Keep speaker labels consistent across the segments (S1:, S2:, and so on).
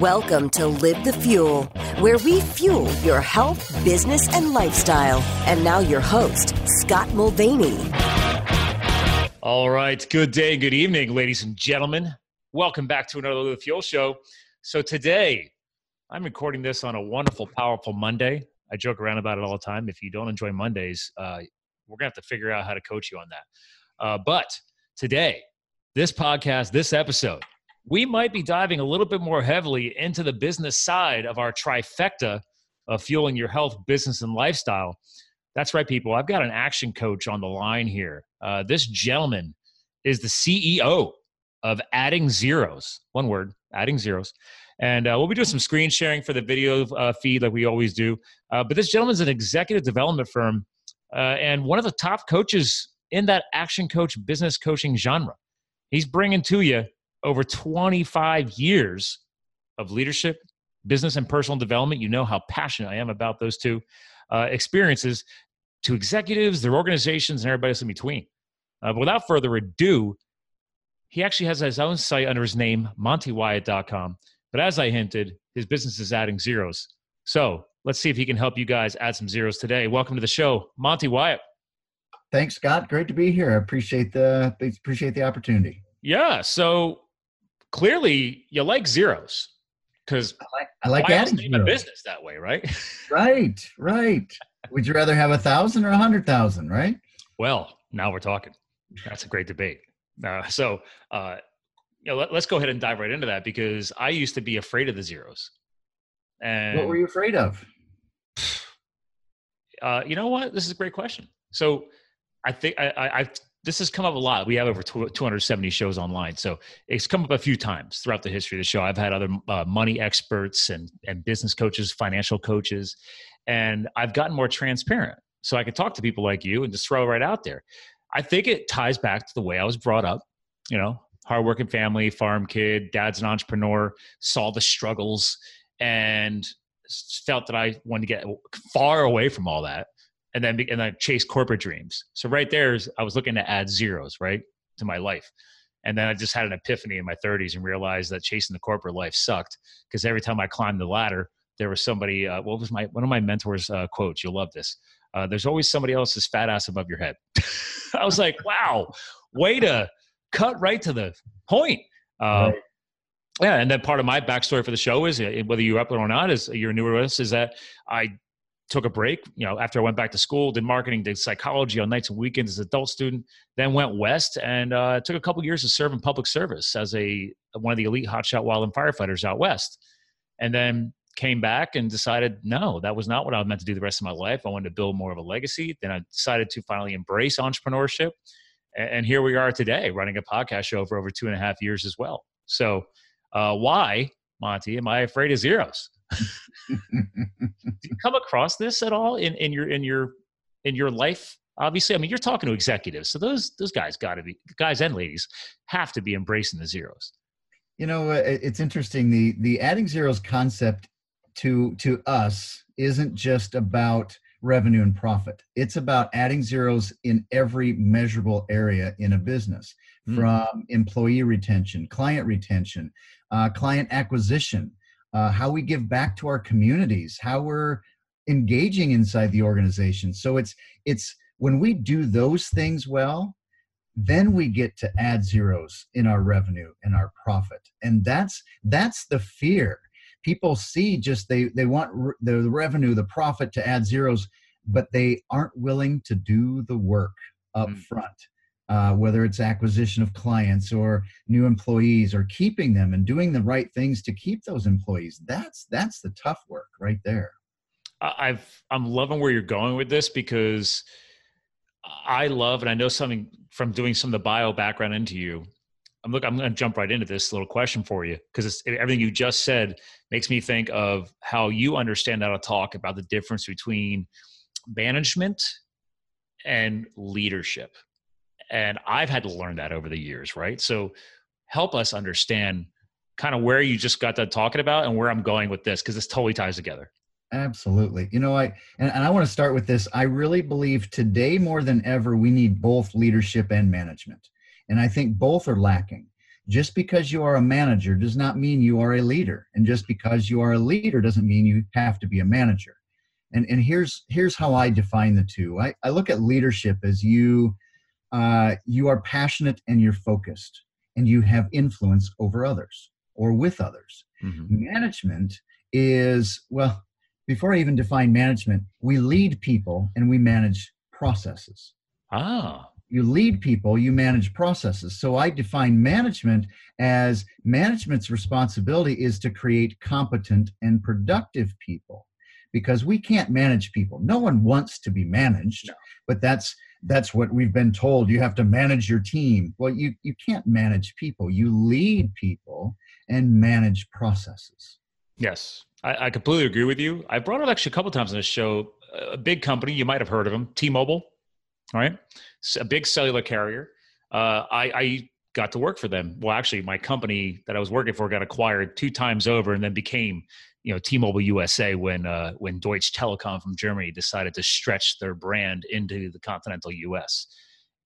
S1: Welcome to Live the Fuel, where we fuel your health, business, and lifestyle. And now, your host, Scott Mulvaney.
S2: All right. Good day, good evening, ladies and gentlemen. Welcome back to another Live the Fuel show. So, today, I'm recording this on a wonderful, powerful Monday. I joke around about it all the time. If you don't enjoy Mondays, uh, we're going to have to figure out how to coach you on that. Uh, but today, this podcast, this episode, we might be diving a little bit more heavily into the business side of our trifecta of fueling your health, business, and lifestyle. That's right, people. I've got an action coach on the line here. Uh, this gentleman is the CEO of Adding Zeros. One word, Adding Zeros. And uh, we'll be doing some screen sharing for the video uh, feed like we always do. Uh, but this gentleman's an executive development firm uh, and one of the top coaches in that action coach business coaching genre. He's bringing to you over 25 years of leadership, business, and personal development. You know how passionate I am about those two uh, experiences to executives, their organizations, and everybody else in between. Uh, but without further ado, he actually has his own site under his name, montywyatt.com. But as I hinted, his business is adding zeros. So let's see if he can help you guys add some zeros today. Welcome to the show, Monty Wyatt.
S3: Thanks, Scott. Great to be here. I appreciate the appreciate the opportunity.
S2: Yeah. So clearly you like zeros because
S3: I like, I like adding
S2: name a business that way, right?
S3: right, right. Would you rather have a thousand or a hundred thousand, right?
S2: Well, now we're talking. That's a great debate. Uh, so, uh, you know, let, us go ahead and dive right into that because I used to be afraid of the zeros.
S3: And what were you afraid of?
S2: Uh, you know what? This is a great question. So, I think I, I, I've this has come up a lot. We have over 270 shows online, so it's come up a few times throughout the history of the show. I've had other uh, money experts and and business coaches, financial coaches, and I've gotten more transparent, so I can talk to people like you and just throw right out there. I think it ties back to the way I was brought up. You know, hardworking family, farm kid, dad's an entrepreneur, saw the struggles, and felt that I wanted to get far away from all that and then and then chase corporate dreams. So right there is I was looking to add zeros right to my life. And then I just had an epiphany in my 30s and realized that chasing the corporate life sucked because every time I climbed the ladder, there was somebody. Uh, what was my one of my mentors' uh, quotes? You'll love this. Uh, There's always somebody else's fat ass above your head. I was like, wow, way to cut right to the point. Uh, right. Yeah, and then part of my backstory for the show is uh, whether you're up or not, is you're newer to us, is that I took a break, you know, after I went back to school, did marketing, did psychology on nights and weekends as an adult student, then went west and uh, took a couple years to serve in public service as a one of the elite hotshot wildland firefighters out west. And then came back and decided, no, that was not what I was meant to do the rest of my life. I wanted to build more of a legacy. Then I decided to finally embrace entrepreneurship. And here we are today running a podcast show for over two and a half years as well. So, uh, why, Monty, am I afraid of zeros? Do you come across this at all in, in your in your in your life? Obviously, I mean, you're talking to executives, so those those guys got to be guys and ladies have to be embracing the zeros.
S3: You know, uh, it's interesting. the The adding zeros concept to to us isn't just about revenue and profit. It's about adding zeros in every measurable area in a business, mm. from employee retention, client retention, uh, client acquisition, uh, how we give back to our communities, how we're engaging inside the organization. So it's it's when we do those things well, then we get to add zeros in our revenue and our profit, and that's that's the fear. People see just they they want re- the revenue, the profit to add zeros, but they aren't willing to do the work up mm. front uh, whether it's acquisition of clients or new employees or keeping them and doing the right things to keep those employees. That's that's the tough work right there.
S2: I've i'm loving where you're going with this because i love and i know something from doing some of the bio background into you. I'm look i'm going to jump right into this little question for you because everything you just said makes me think of how you understand how to talk about the difference between management and leadership and I've had to learn that over the years, right? So help us understand kind of where you just got done talking about and where I'm going with this because this totally ties together.
S3: Absolutely. You know, I and, and I want to start with this. I really believe today more than ever we need both leadership and management. And I think both are lacking. just because you are a manager does not mean you are a leader and just because you are a leader doesn't mean you have to be a manager and and here's here's how i define the two i, I look at leadership as you uh, you are passionate and you're focused and you have influence over others or with others. Mm-hmm. management is well before i even define management we lead people and we manage processes.
S2: Ah.
S3: You lead people you manage processes. So i define management as management's responsibility is to create competent and productive people because we can't manage people. No one wants to be managed no. but that's that's what we've been told. You have to manage your team. Well you you can't manage people. You lead people and manage processes.
S2: Yes. I, I completely agree with you. I brought up actually a couple times on this show. A big company you might have heard of them t-mobile right? A big cellular carrier. Uh, I, I got to work for them. Well, actually, my company that I was working for got acquired two times over, and then became, you know, T-Mobile USA when uh, when Deutsche Telekom from Germany decided to stretch their brand into the continental U.S.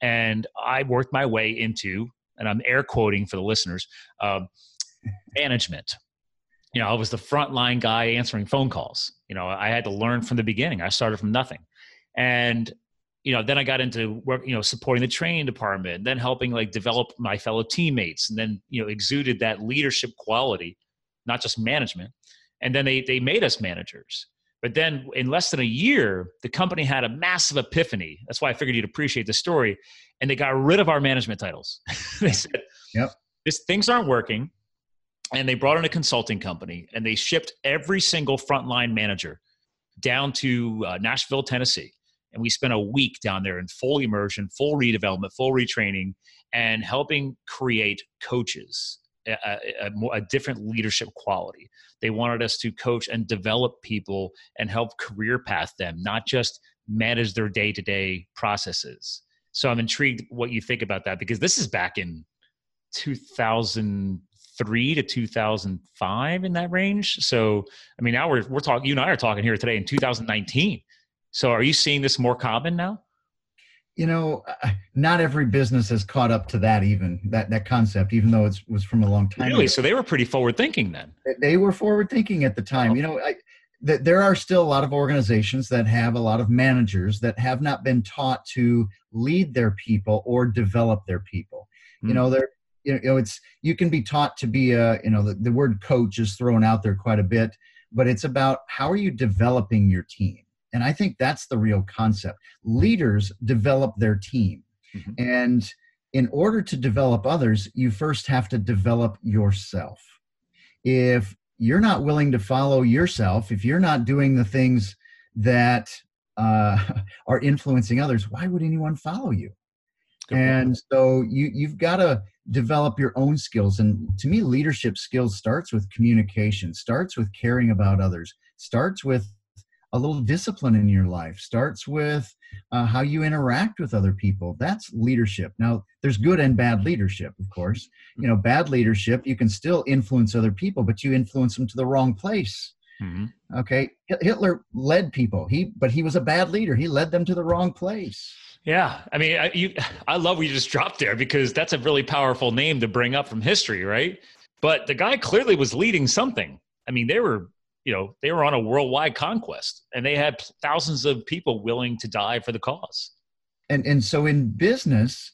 S2: And I worked my way into, and I'm air quoting for the listeners, um, management. You know, I was the frontline guy answering phone calls. You know, I had to learn from the beginning. I started from nothing, and you know then i got into work you know supporting the training department then helping like develop my fellow teammates and then you know exuded that leadership quality not just management and then they they made us managers. But then in less than a year the company had a massive epiphany. That's why i figured you'd appreciate the story. And they got rid of our management titles. They said
S3: yep.
S2: This things aren't working. And they brought in a consulting company and they shipped every single frontline manager down to uh, nashville tennessee. And we spent a week down there in full immersion, full redevelopment, full retraining, and helping create coaches, a, a, a, different leadership quality. They wanted us to coach and develop people and help career path them, not just manage their day to day processes. So I'm intrigued what you think about that because this is back in 2003 to 2005 in that range. So I mean, now we're we're talking. You and I are talking here today in 2019. So are you seeing this more common now?
S3: You know, not every business has caught up to that even that that concept, even though it was from a long time.
S2: Really? Ago. So they were pretty forward thinking then.
S3: They were forward thinking at the time. Okay. You know, I, th- there are still a lot of organizations that have a lot of managers that have not been taught to lead their people or develop their people. Mm-hmm. You know, they're you know it's you can be taught to be a you know the, the word coach is thrown out there quite a bit, but it's about how are you developing your team and I think that's the real concept. Leaders develop their team. Mm-hmm. And in order to develop others, you first have to develop yourself. If you're not willing to follow yourself, if you're not doing the things that uh, are influencing others, why would anyone follow you? Good and point. so you you've got to develop your own skills. And to me, leadership skills starts with communication, starts with caring about others, starts with a little discipline in your life. Starts with uh, how you interact with other people. That's leadership. Now there's good and bad leadership of course. You know bad leadership you can still influence other people but you influence them to the wrong place. Mm-hmm. okay? Hitler led people. He but he was a bad leader. He led them to the wrong place.
S2: Yeah, I mean, I, you, I love what you just dropped there because that's a really powerful name to bring up from history, right? But the guy clearly was leading something. I mean, they were you know they were on a worldwide conquest and they had thousands of people willing to die for the cause.
S3: And and so in business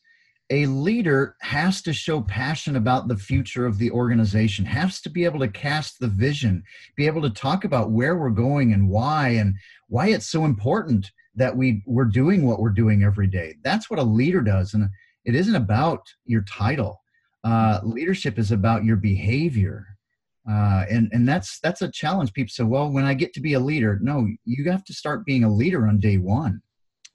S3: a leader has to show passion about the future of the organization has to be able to cast the vision be able to talk about where we're going and why and why it's so important that we we're doing what we're doing every day. That's what a leader does and it isn't about your title. Uh, leadership is about your behavior uh, and and that's that's a challenge. People say, "Well, when I get to be a leader, no, you have to start being a leader on day one."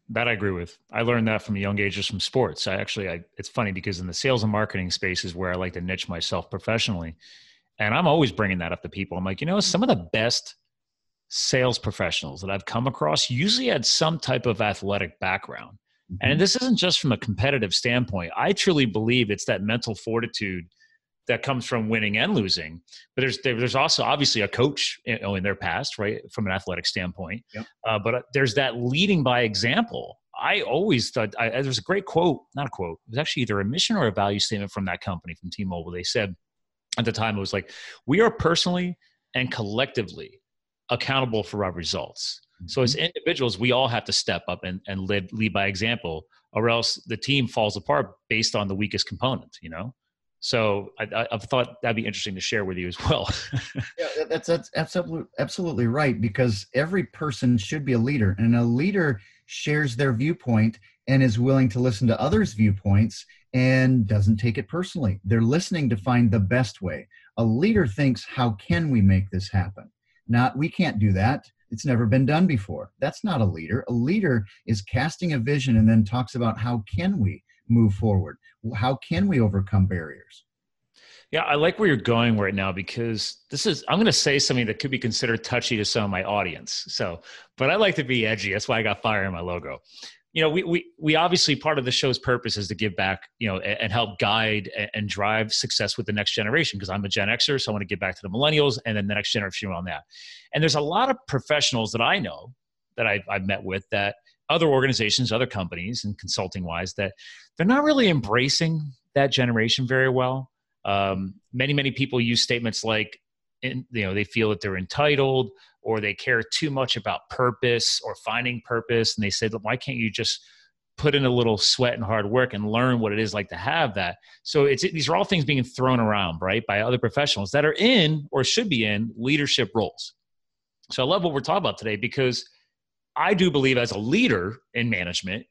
S2: That I agree with. I learned that from a young age just from sports. I actually, I, it's funny because in the sales and marketing space is where I like to niche myself professionally, and I'm always bringing that up to people. I'm like, you know, some of the best sales professionals that I've come across usually had some type of athletic background. Mm-hmm. And this isn't just from a competitive standpoint. I truly believe it's that mental fortitude that comes from winning and losing. But there's there's also obviously a coach in their past, right, from an athletic standpoint. Yep. Uh, but uh, there's that leading by example. I always thought I, there was a great quote, not a quote. It was actually either a mission or a value statement from that company from T-Mobile. They said at the time it was like, "We are personally and collectively accountable for our results." Mm-hmm. So as mm-hmm. individuals, we all have to step up and, and lead, lead by example, or else the team falls apart based on the weakest component. You know. So I, I thought that'd be interesting to share with you as well.
S3: yeah, that's that's absolutely absolutely right because every person should be a leader, and a leader shares their viewpoint and is willing to listen to others' viewpoints and doesn't take it personally. They're listening to find the best way. A leader thinks, "How can we make this happen?" Not, "We can't do that." It's never been done before. That's not a leader. A leader is casting a vision and then talks about how can we move forward? How can we overcome barriers?
S2: Yeah, I like where you're going right now because this is, I'm going to say something that could be considered touchy to some of my audience. So, but I like to be edgy. That's why I got fire in my logo. You know, we, we, we obviously part of the show's purpose is to give back, you know, and, and help guide and, and, drive success with the next generation because I'm a Gen Xer. So I want to give back to the millennials and then the next generation on that. And there's a lot of professionals that I know that I, I've met with that other organizations, other companies, and consulting wise, that they're not really embracing that generation very well. Um, many, many people use statements like, you know, they feel that they're entitled or they care too much about purpose or finding purpose. And they say, why can't you just put in a little sweat and hard work and learn what it is like to have that? So it's, these are all things being thrown around, right, by other professionals that are in or should be in leadership roles. So I love what we're talking about today because – I do believe as a leader in management,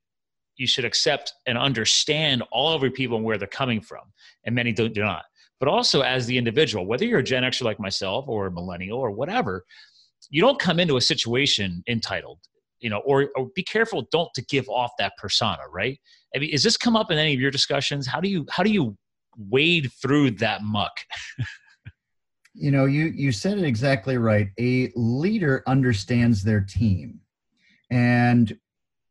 S2: you should accept and understand all of your people and where they're coming from. And many don't do not. But also as the individual, whether you're a Gen Xer like myself or a millennial or whatever, you don't come into a situation entitled, you know, or, or be careful, don't to give off that persona, right? I mean, is this come up in any of your discussions? How do you how do you wade through that muck?
S3: you know, you you said it exactly right. A leader understands their team and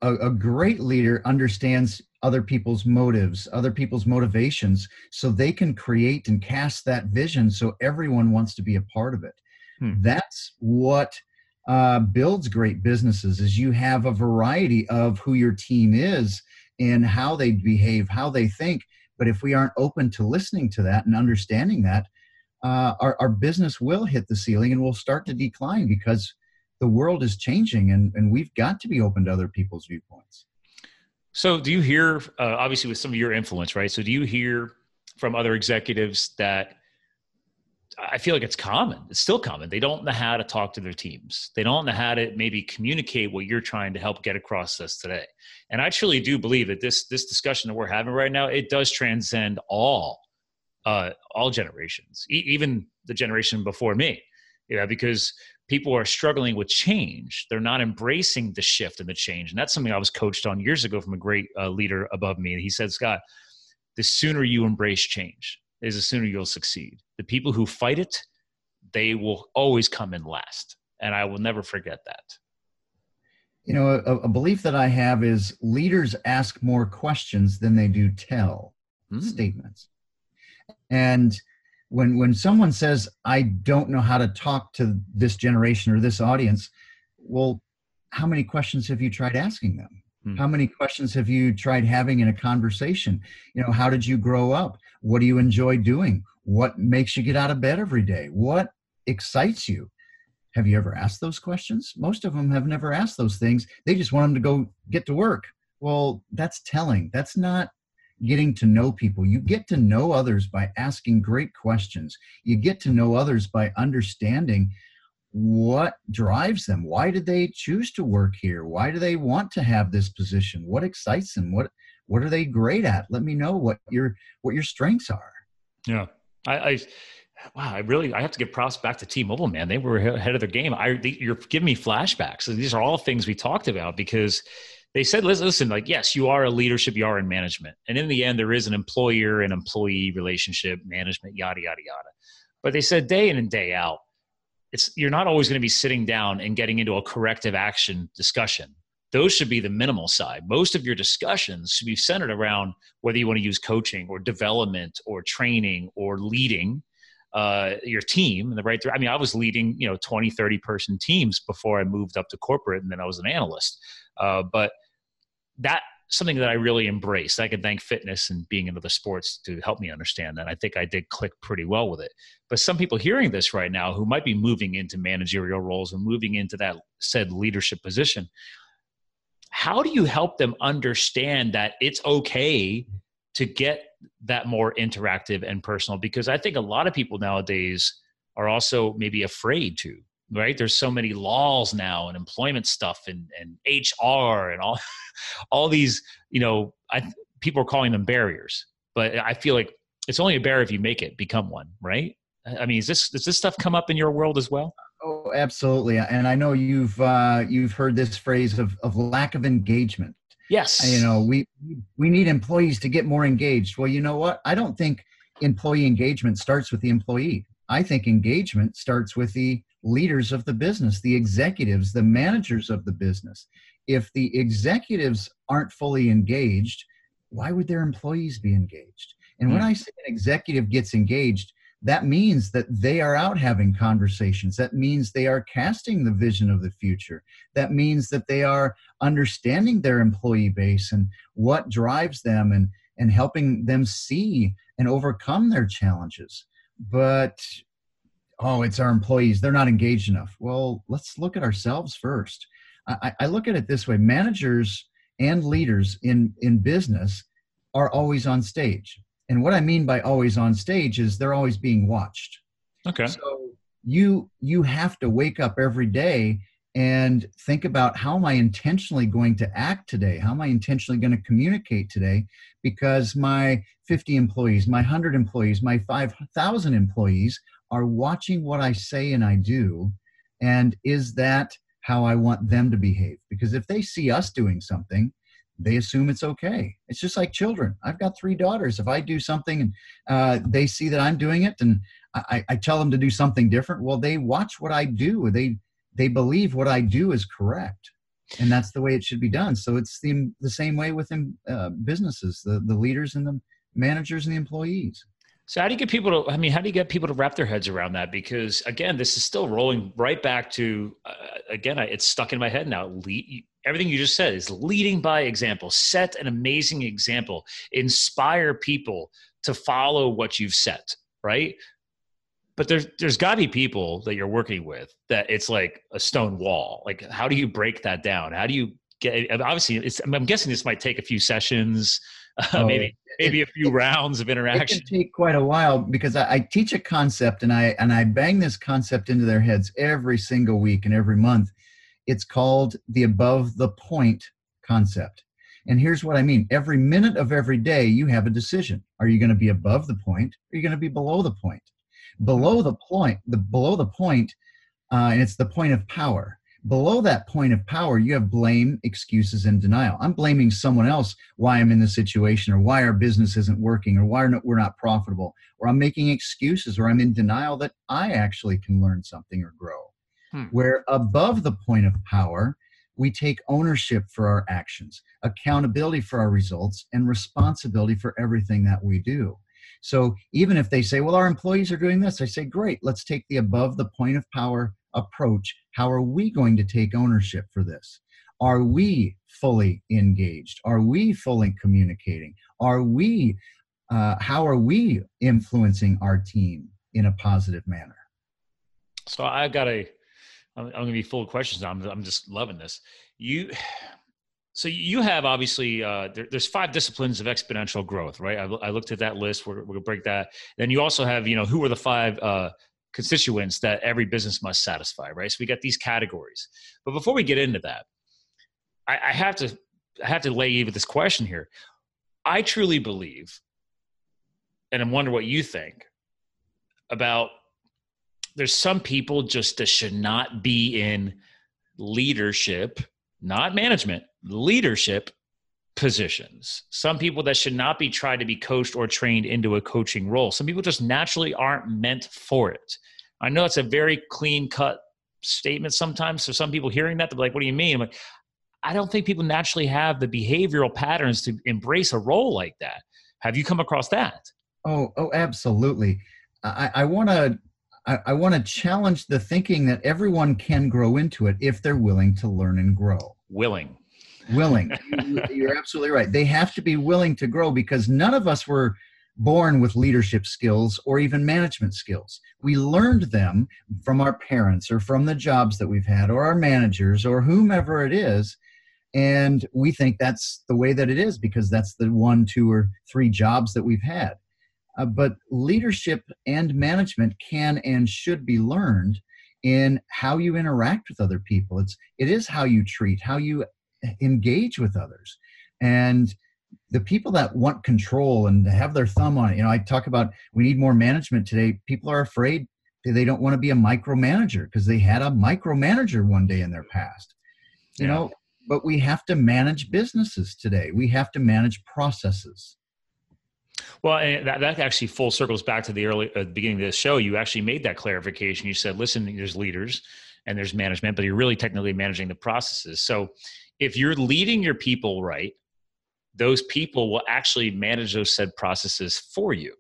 S3: a, a great leader understands other people's motives, other people's motivations, so they can create and cast that vision so everyone wants to be a part of it. Hmm. That's what uh, builds great businesses is you have a variety of who your team is and how they behave, how they think. But if we aren't open to listening to that and understanding that, uh, our, our business will hit the ceiling and will start to decline because the world is changing and, and we've got to be open to other people's viewpoints.
S2: So, do you hear, uh, obviously, with some of your influence, right? So, do you hear from other executives that I feel like it's common. It's still common. They don't know how to talk to their teams. They don't know how to maybe communicate what you're trying to help get across us today. And I truly do believe that this this discussion that we're having right now it does transcend all uh, all generations, e- even the generation before me. Yeah, because people are struggling with change. They're not embracing the shift and the change. And that's something I was coached on years ago from a great uh, leader above me. He said, Scott, the sooner you embrace change is the sooner you'll succeed. The people who fight it, they will always come in last. And I will never forget that.
S3: You know, a, a belief that I have is leaders ask more questions than they do tell mm. statements. And when when someone says i don't know how to talk to this generation or this audience well how many questions have you tried asking them? Hmm. how many questions have you tried having in a conversation? You know how did you grow up? What do you enjoy doing? What makes you get out of bed every day? What excites you? Have you ever asked those questions? Most of them have never asked those things. They just want them to go get to work. Well that's telling. That's not getting to know people. You get to know others by asking great questions. You get to know others by understanding what drives them. Why did they choose to work here? Why do they want to have this position? What excites them? What what are they great at? Let me know what your what your strengths are.
S2: Yeah. I, I wow, I really I have to give props back to T-Mobile, man. They were ahead of their game. I you're giving me flashbacks. these are all things we talked about because they said, listen, like, yes, you are a leadership, you are in management. And in the end, there is an employer and employee relationship, management, yada, yada, yada. But they said day in and day out, it's, you're not always going to be sitting down and getting into a corrective action discussion. Those should be the minimal side. Most of your discussions should be centered around whether you want to use coaching or development or training or leading uh, your team in the right I mean, I was leading, you know, 20, 30 person teams before I moved up to corporate and then I was an analyst. Uh, but that something that I really embraced. I can thank fitness and being into the sports to help me understand that. I think I did click pretty well with it. But some people hearing this right now who might be moving into managerial roles and moving into that said leadership position, how do you help them understand that it's okay to get that more interactive and personal? Because I think a lot of people nowadays are also maybe afraid to right? There's so many laws now and employment stuff and, and hr and all all these you know I, people are calling them barriers but i feel like it's only a barrier if you make it become one right? I mean is this does this stuff come up in your world as well?
S3: Oh absolutely and i know you've uh, you've heard this phrase of, of lack of engagement.
S2: Yes.
S3: You know we we need employees to get more engaged. Well you know what? I don't think employee engagement starts with the employee. I think engagement starts with the leaders of the business, the executives, the managers of the business. If the executives aren't fully engaged, why would their employees be engaged? And when hmm. I say an executive gets engaged, that means that they are out having conversations. That means they are casting the vision of the future. That means that they are understanding their employee base and what drives them and, and helping them see and overcome their challenges. But oh, it's our employees, they're not engaged enough. Well, let's look at ourselves first. I, I look at it this way managers and leaders in, in business are always on stage. And what I mean by always on stage is they're always being watched.
S2: Okay.
S3: So you you have to wake up every day and think about how am I intentionally going to act today? How am I intentionally going to communicate today? Because my 50 employees, my 100 employees, my 5,000 employees are watching what I say and I do. And is that how I want them to behave? Because if they see us doing something, they assume it's okay. It's just like children. I've got three daughters. If I do something and uh, they see that I'm doing it, and I, I, tell them to do something different, well, they watch what I do. They they believe what I do is correct, and that's the way it should be done. So it's the the same way within uh, businesses, the the leaders and the managers and the employees.
S2: So how do you get people to? I mean, how do you get people to wrap their heads around that? Because again, this is still rolling right back to uh, again. It's stuck in my head now. Lead, everything you just said is leading by example. Set an amazing example. Inspire people to follow what you've set. Right. But there's there's got to be people that you're working with that it's like a stone wall. Like, how do you break that down? How do you get? Obviously, it's, I'm guessing this might take a few sessions, uh, oh, maybe maybe a few rounds of interaction.
S3: It can take quite a while because I, I, teach a concept and I and I bang this concept into their heads every single week and every month. It's called the above the point concept. And here's what I mean. Every minute of every day, you have a decision. Are you going to be above the point? Or are you going to be below the point? Below the point, the below the point, uh, and it's the point of power below that point of power, you have blame, excuses, and denial. I'm blaming someone else why I'm in this situation, or why our business isn't working, or why we're not profitable, or I'm making excuses, or I'm in denial that I actually can learn something or grow. Hmm. Where above the point of power, we take ownership for our actions, accountability for our results, and responsibility for everything that we do. So even if they say, well, our employees are doing this, I say, great, let's take the above the point of power approach, how are we going to take ownership for this? Are we fully engaged? Are we fully communicating? Are we, uh, how are we influencing our team in a positive manner?
S2: So I've got a, I'm, I'm going to be full of questions. I'm, I'm just loving this. You, so you have obviously uh, there, there's five disciplines of exponential growth, right? I, I looked at that list. We're, we're, gonna break that. Then you also have, you know, who are the five uh, constituents that every business must satisfy, right? So we got these categories. But before we get into that, I, I have to I have to lay you with this question here. I truly believe, and I wonder what you think about. There's some people just that should not be in leadership, not management, leadership positions. Some people that should not be tried to be coached or trained into a coaching role. Some people just naturally aren't meant for it. I know it's a very clean cut statement sometimes. So some people hearing that, they're like, what do you mean? I'm like, I don't think people naturally have the behavioral patterns to embrace a role like that. Have you come across that?
S3: Oh, oh, absolutely. I want to I, I want to challenge the thinking that everyone can grow into it if they're willing to learn and grow.
S2: Willing.
S3: Willing. You're absolutely right. They have to be willing to grow because none of us were born with leadership skills or even management skills. We learned them from our parents or from the jobs that we've had or our managers or whomever it is. And we think that's the way that it is because that's the one two or three jobs that we've had. Uh, but leadership and management can and should be learned in how you interact with other people. It's it is how you treat how you engage with others and the people that want control and have their thumb on it you know i talk about we need more management today people are afraid they don't want to be a micromanager because they had a micromanager one day in their past you yeah. know but we have to manage businesses today we have to manage processes
S2: well, that, that actually full circles back to the early uh, beginning of the show. You actually made that clarification. You said, listen, there's leaders and there's management, but you're really technically managing the processes. So if you're leading your people right, those people will actually manage those said processes for you.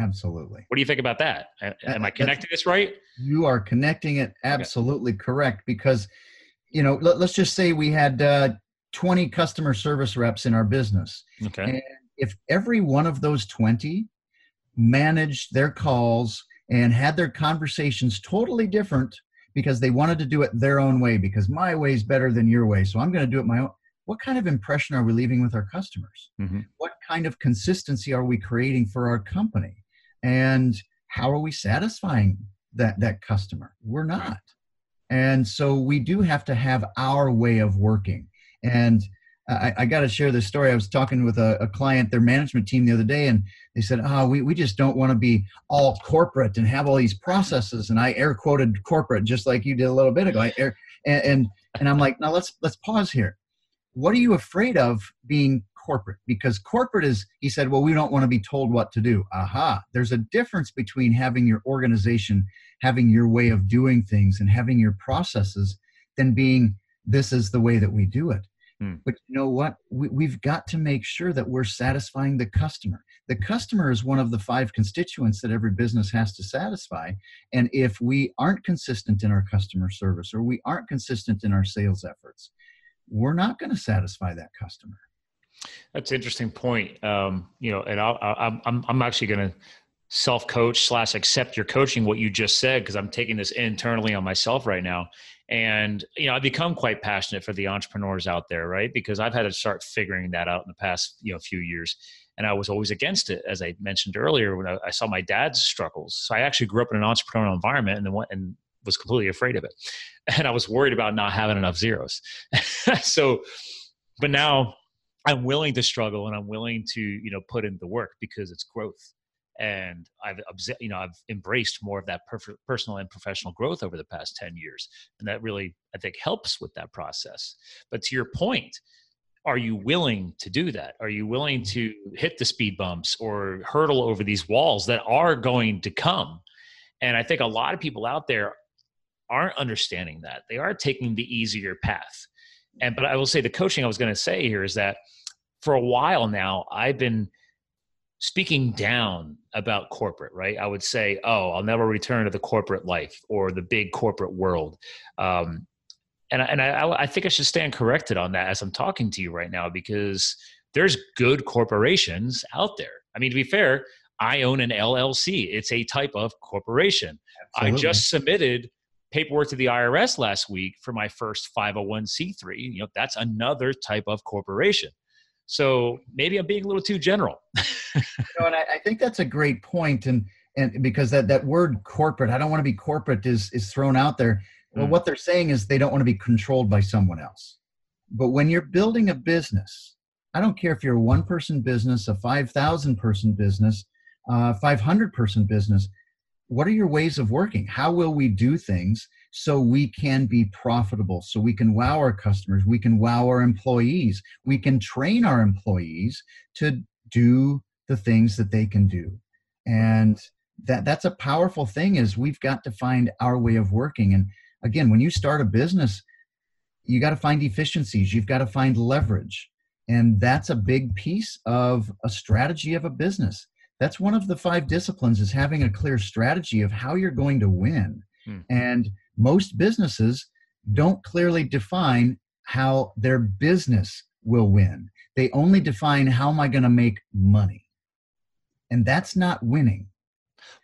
S3: Absolutely.
S2: What do you think about that? Am I connecting this right?
S3: You are connecting it absolutely okay. correct because, you know, let, us just say we had uh, 20 customer service reps in our business.
S2: Okay. And
S3: if every one of those 20 managed their calls and had their conversations totally different because they wanted to do it their own way because my way is better than your way so i'm going to do it my own. What kind of impression are we leaving with our customers? Mm-hmm. what kind of consistency are we creating for our company? And how are we satisfying that that customer? We're not. And so we do have to have our way of working. And I, I got to share this story. I was talking with a, a, client, their management team the other day, and they said, "Oh, we, we just don't want to be all corporate and have all these processes." And I air quoted corporate just like you did a little bit ago. I air, and, and and I'm like, now let's let's pause here. What are you afraid of being corporate? Because corporate is, he said, well, we don't want to be told what to do. Aha! There's a difference between having your organization, having your way of doing things, and having your processes, than being this is the way that we do it Hmm. But you know what? We, we've got to make sure that we're satisfying the customer. The customer is one of the five constituents that every business has to satisfy. And if we aren't consistent in our customer service or we aren't consistent in our sales efforts, we're not going to satisfy that customer.
S2: That's an interesting point. Um, you know, and I'll, i I'm, I'm actually going to self coach slash accept your coaching what you just said because I'm taking this internally on myself right now and you know i've become quite passionate for the entrepreneurs out there right? Because i've had to start figuring that out in the past you know few years. And i was always against it as i mentioned earlier when i, I saw my dad's struggles. So i actually grew up in an entrepreneurial environment and then went and was completely afraid of it. And i was worried about not having enough zeros. So but now i'm willing to struggle and i'm willing to you know put in the work because it's growth and I've you know I've embraced more of that perf- personal and professional growth over the past 10 years and that really I think helps with that process. But to your point are you willing to do that? Are you willing to hit the speed bumps or hurdle over these walls that are going to come? And I think a lot of people out there aren't understanding that. They are taking the easier path. And but I will say the coaching I was going to say here is that for a while now I've been speaking down about corporate, right? I would say, oh, I'll never return to the corporate life or the big corporate world. Um, and I, and I, I think I should stand corrected on that as I'm talking to you right now because there's good corporations out there. I mean, to be fair, I own an LLC. It's a type of corporation. Absolutely. I just submitted paperwork to the IRS last week for my first 501c3. You know, that's another type of corporation. So maybe I'm being a little too general.
S3: you know, and I, I, think that's a great point, and and because that that word corporate, I don't want to be corporate, is is thrown out there. Well, mm. what they're saying is they don't want to be controlled by someone else. But when you're building a business, I don't care if you're a one person business, a five thousand person business, uh, five hundred person business. What are your ways of working? How will we do things? So we can be profitable, so we can wow our customers, we can wow our employees, we can train our employees to do the things that they can do. And that that's a powerful thing is we've got to find our way of working and again when you start a business you got to find efficiencies you've got to find leverage and that's a big piece of a strategy of a business that's one of the five disciplines is having a clear strategy of how you're going to win hmm. and most businesses don't clearly define how their business will win. They only define how am I going to make money. And that's not winning.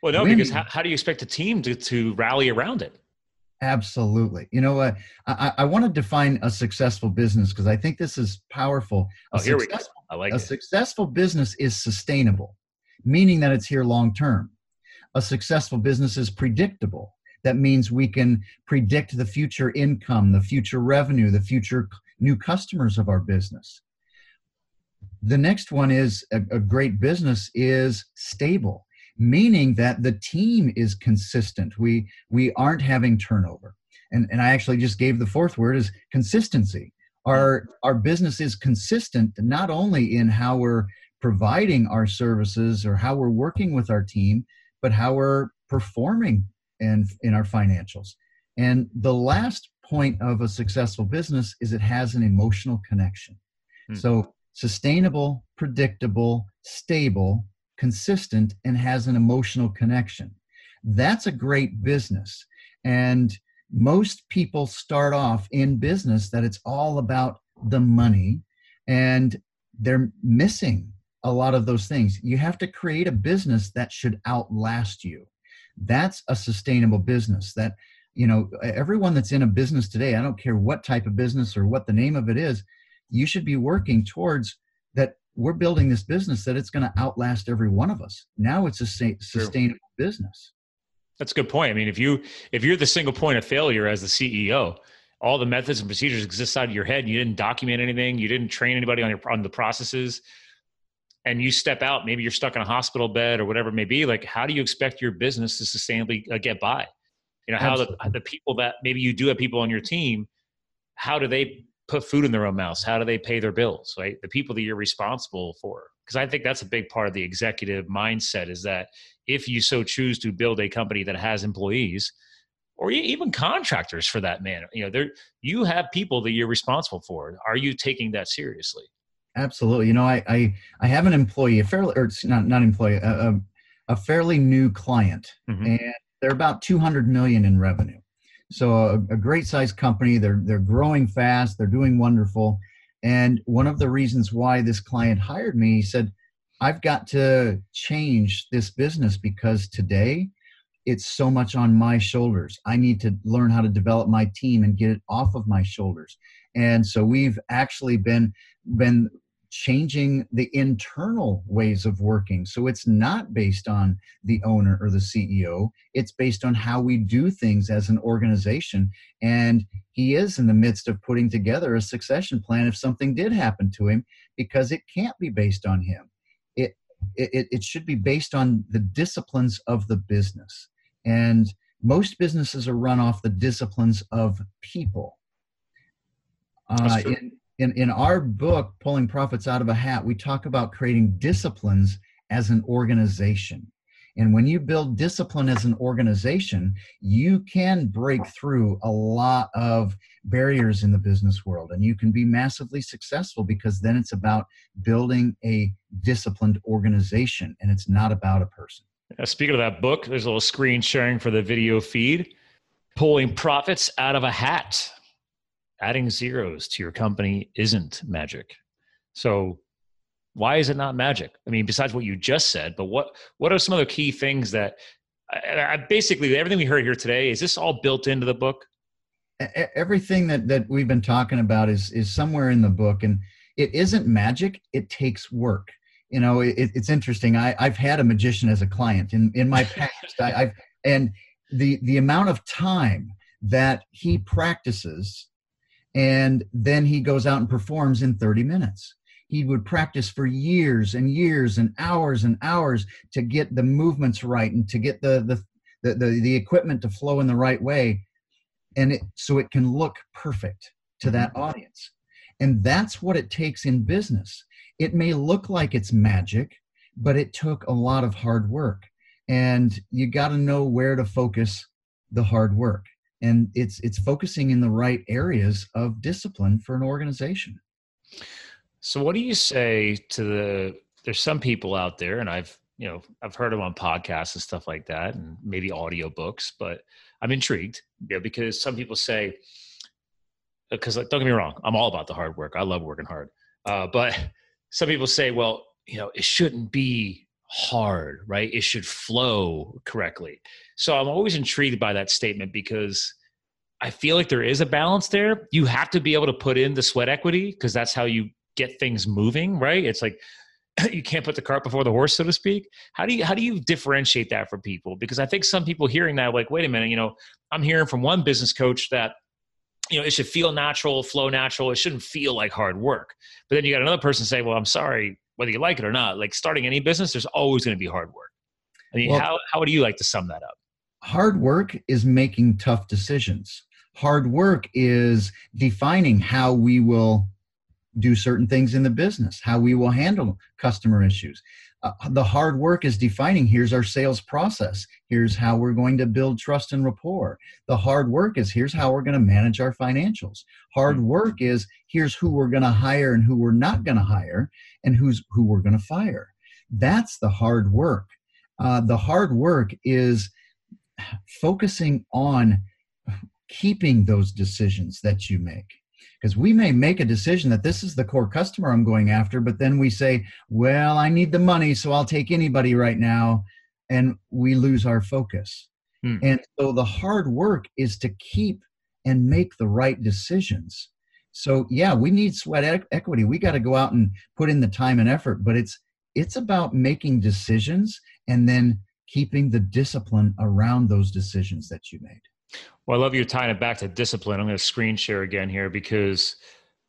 S2: Well, no, winning, because how, how do you expect a team to, to rally around it?
S3: Absolutely. You know what? I, I want to define a successful business because I think this is powerful.
S2: A oh, here we go. I like
S3: a
S2: it.
S3: successful business is sustainable, meaning that it's here long term. A successful business is predictable. That means we can predict the future income, the future revenue, the future new customers of our business. The next one is a, a great business is stable meaning that the team is consistent. We we aren't having turnover. And and I actually just gave the fourth word is consistency. Our our business is consistent not only in how we're providing our services or how we're working with our team, but how we're performing in, in our financials. And the last point of a successful business is it has an emotional connection. Hmm. So sustainable, predictable, stable, consistent, and has an emotional connection. That's a great business. And most people start off in business that it's all about the money and they're missing a lot of those things. You have to create a business that should outlast you. That's a sustainable business that you know everyone that's in a business today i don't care what type of business or what the name of it is you should be working towards that we're building this business that it's going to outlast every one of us. Now it's a sustainable True. business.
S2: That's a good point. I mean, if you if you're the single point of failure as the CEO, all the methods and procedures exist out of your head. You didn't document anything. You didn't train anybody on your on the processes. And you step out, maybe you're stuck in a hospital bed or whatever it may be. Like, how do you expect your business to sustainably uh, get by? You know, how the, the people that maybe you do have people on your team, how do they put food in their own mouths? How do they pay their bills? Right, the people that you're responsible for. Because I think that's a big part of the executive mindset is that if you so choose to build a company that has employees, or even contractors for that matter, you know, there you have people that you're responsible for. Are you taking that seriously?
S3: Absolutely. You know, I I, I have an employee, a fairly or not not employee, a, a, fairly new client, mm-hmm. and they're about 200 million in revenue so a, a great sized company. They're they're growing fast. They're doing wonderful. And one of the reasons why this client hired me, he said, I've got to change this business because today it's so much on my shoulders. I need to learn how to develop my team and get it off of my shoulders. And so we've actually been been changing the internal ways of working. So it's not based on the owner or the CEO, it's based on how we do things as an organization. And he is in the midst of putting together a succession plan if something did happen to him, because it can't be based on him. It, it, it should be based on the disciplines of the business. And most businesses are run off the disciplines of people. Uh, in, in, in our book, Pulling Profits Out of a Hat, we talk about creating disciplines as an organization. And when you build discipline as an organization, you can break through a lot of barriers in the business world and you can be massively successful because then it's about building a disciplined organization and it's not about a person.
S2: Speaking of that book, there's a little screen sharing for the video feed. Pulling profits out of a hat adding zeros to your company isn't magic. So why is it not magic? I mean, besides what you just said, but what what are some other key things that I, I basically everything we heard here today is this all built into the book?
S3: Everything that that we've been talking about is is somewhere in the book, and it isn't magic. It takes work. You know, it, it's interesting. I, I've had a magician as a client in in my past. I, I've and the the amount of time that he practices and then he goes out and performs in 30 minutes. He would practice for years and years and hours and hours to get the movements right and to get the the the, the, the equipment to flow in the right way. And it so it can look perfect to that mm-hmm. audience. And that's what it takes in business. It may look like it's magic but it took a lot of hard work. And you got to know where to focus the hard work and it's it's focusing in the right areas of discipline for an organization
S2: so what do you say to the there's some people out there and i've you know i've heard them on podcasts and stuff like that and maybe audio books but i'm intrigued you know, because some people say because don't get me wrong, I'm all about the hard work. I love working hard. Uh, but some people say, well, you know, it shouldn't be hard, right? It should flow correctly. So I'm always intrigued by that statement because I feel like there is a balance there. You have to be able to put in the sweat equity because that's how you get things moving, right? It's like you can't put the cart before the horse, so to speak. How do you how do you differentiate that for people? Because I think some people hearing that like, wait a minute, you know, I'm hearing from one business coach that you know it should feel natural, flow natural. It shouldn't feel like hard work. But then you got another person say, well, I'm sorry, whether you like it or not. Like starting any business, there's always going to be hard work. I mean, well, how how would you like to sum that up?
S3: Hard work is making tough decisions. Hard work is defining how we will do certain things in the business, how we will handle customer issues. Uh, the hard work is defining here's our sales process, here's how we're going to build trust and rapport. The hard work is here's how we're going to manage our financials. Hard hmm. work is here's who we're going to hire and who we're not going to hire, and who's who we're going to fire. That's the hard work. Uh, the hard work is focusing on keeping those decisions that you make because we may make a decision that this is the core customer I'm going after, but then we say, well, I need the money, so I'll take anybody right now. And we lose our focus. Hmm. And so the hard work is to keep and make the right decisions. So yeah, we need sweat equity. We got to go out and put in the time and effort, but it's it's about making decisions and then keeping the discipline around those decisions that you made.
S2: Well, I love you tying it back to discipline. I'm going to screen share again here because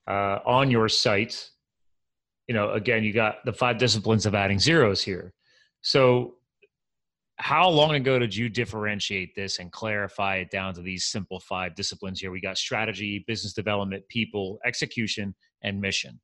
S2: uh, on your site, you know, again, you got the five disciplines of adding zeros here. So, how long ago did you differentiate this and clarify it down to these simple five disciplines here? We got strategy, business development, people, execution, and mission.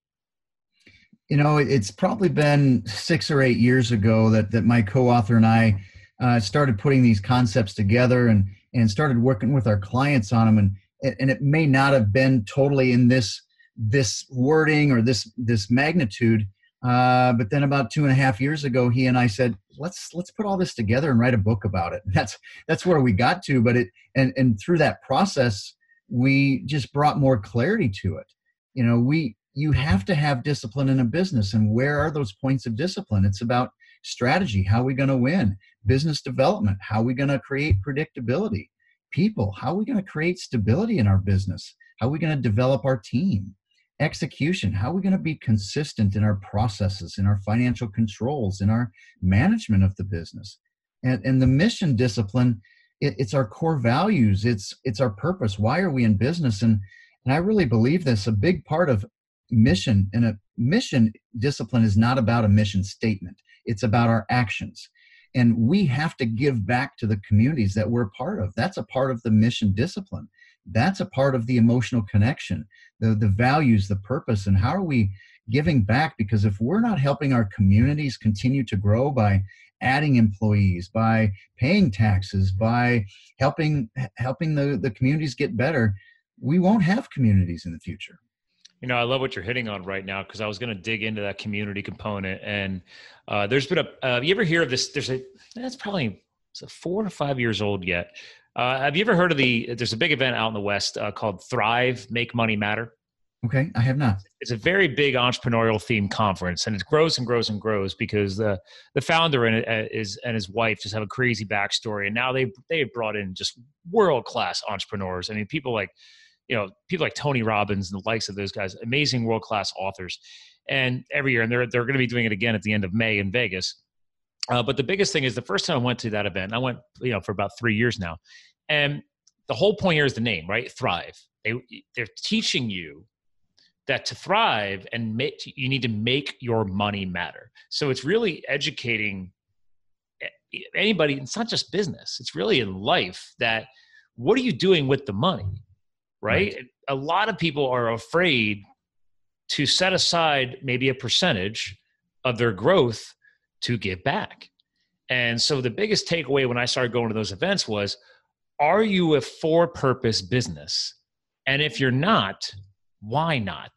S3: You know, it's probably been six or eight years ago that that my co-author and I uh, started putting these concepts together and and started working with our clients on them and and it may not have been totally in this this wording or this this magnitude uh, but then about two and a half years ago he and i said let's let's put all this together and write a book about it. That's that's where we got to but it and and through that process we just brought more clarity to it. You know we you have to have discipline in a business and where are those points of discipline? It's about strategy how are we going to win business development how are we going to create predictability people how are we going to create stability in our business how are we going to develop our team execution how are we going to be consistent in our processes in our financial controls in our management of the business. And, and the mission discipline it, it's our core values it's it's our purpose. Why are we in business? And and i really believe this a big part of mission and a mission discipline is not about a mission statement it's about our actions. And we have to give back to the communities that we're part of. That's a part of the mission discipline. That's a part of the emotional connection the the values the purpose. And how are we giving back? Because if we're not helping our communities continue to grow by adding employees by paying taxes by helping helping the, the communities get better we won't have communities in the future
S2: you know, I love what you're hitting on right now because I was going to dig into that community component. And uh, there's been a. Uh, you ever hear of this? There's a. That's probably it's a four to five years old yet. Uh, have you ever heard of the? There's a big event out in the West uh, called Thrive, Make Money Matter.
S3: Okay, I have not.
S2: It's a very big entrepreneurial themed conference, and it grows and grows and grows because the the founder and uh, is and his wife just have a crazy backstory, and now they they have brought in just world class entrepreneurs. I mean, people like you know people like Tony Robbins and the likes of those guys, amazing world class authors, and every year, and they're they're going to be doing it again at the end of May in Vegas. Uh, but the biggest thing is the first time I went to that event, I went you know for about three years now, and the whole point here is the name, right? Thrive. They they're teaching you that to thrive and make you need to make your money matter. So it's really educating anybody. It's not just business. It's really in life that what are you doing with the money? Right? right? A lot of people are afraid to set aside maybe a percentage of their growth to give back. And so the biggest takeaway when I started going to those events was are you a for purpose business? And if you're not, why not?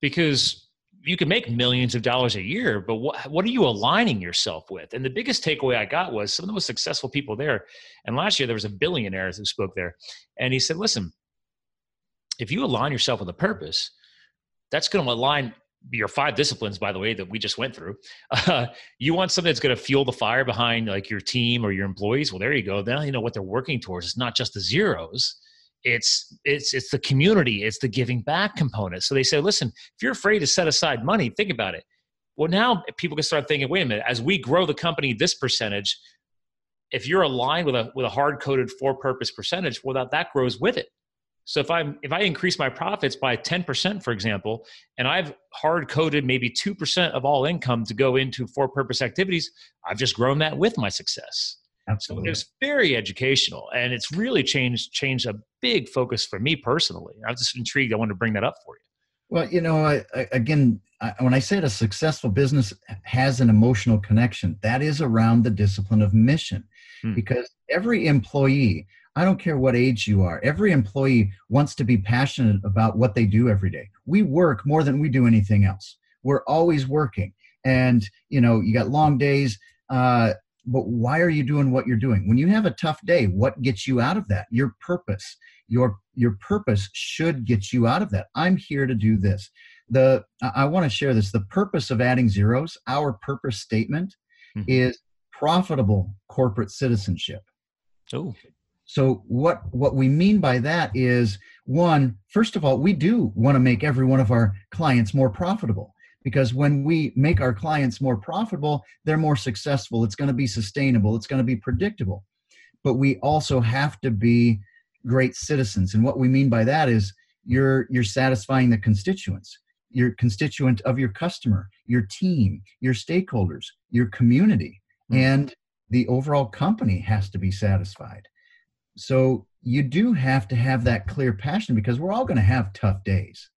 S2: Because you can make millions of dollars a year, but what, what are you aligning yourself with? And the biggest takeaway I got was some of the most successful people there. And last year there was a billionaire who spoke there. And he said, listen, if you align yourself with a purpose, that's going to align your five disciplines, by the way, that we just went through. Uh, you want something that's going to fuel the fire behind like your team or your employees. Well, there you go. Now you know what they're working towards. It's not just the zeros. It's it's it's the community. It's the giving back component. So they say, listen, if you're afraid to set aside money, think about it. Well, now people can start thinking, wait a minute, as we grow the company this percentage, if you're aligned with a with a hard coded for purpose percentage, well, that that grows with it. So if I'm if I increase my profits by 10%, for example, and I've hard coded maybe 2% of all income to go into for purpose activities, I've just grown that with my success.
S3: Absolutely.
S2: So it's very educational and it's really changed changed a big focus for me personally. I was just intrigued. I wanted to bring that up for you.
S3: Well, you know, I, I, again, I, when I said a successful business has an emotional connection, that is around the discipline of mission. Hmm. Because every employee, I don't care what age you are, every employee wants to be passionate about what they do every day. We work more than we do anything else. We're always working. And, you know, you got long days. Uh, but why are you doing what you're doing when you have a tough day what gets you out of that your purpose your your purpose should get you out of that i'm here to do this the i want to share this the purpose of adding zeros our purpose statement mm-hmm. is profitable corporate citizenship
S2: oh
S3: so what what we mean by that is one first of all we do want to make every one of our clients more profitable because when we make our clients more profitable they're more successful. It's going to be sustainable. It's going to be predictable. But we also have to be great citizens. And what we mean by that is you're you're satisfying the constituents your constituent of your customer your team your stakeholders your community. Mm-hmm. and the overall company has to be satisfied so you do have to have that clear passion because we're all going to have tough days.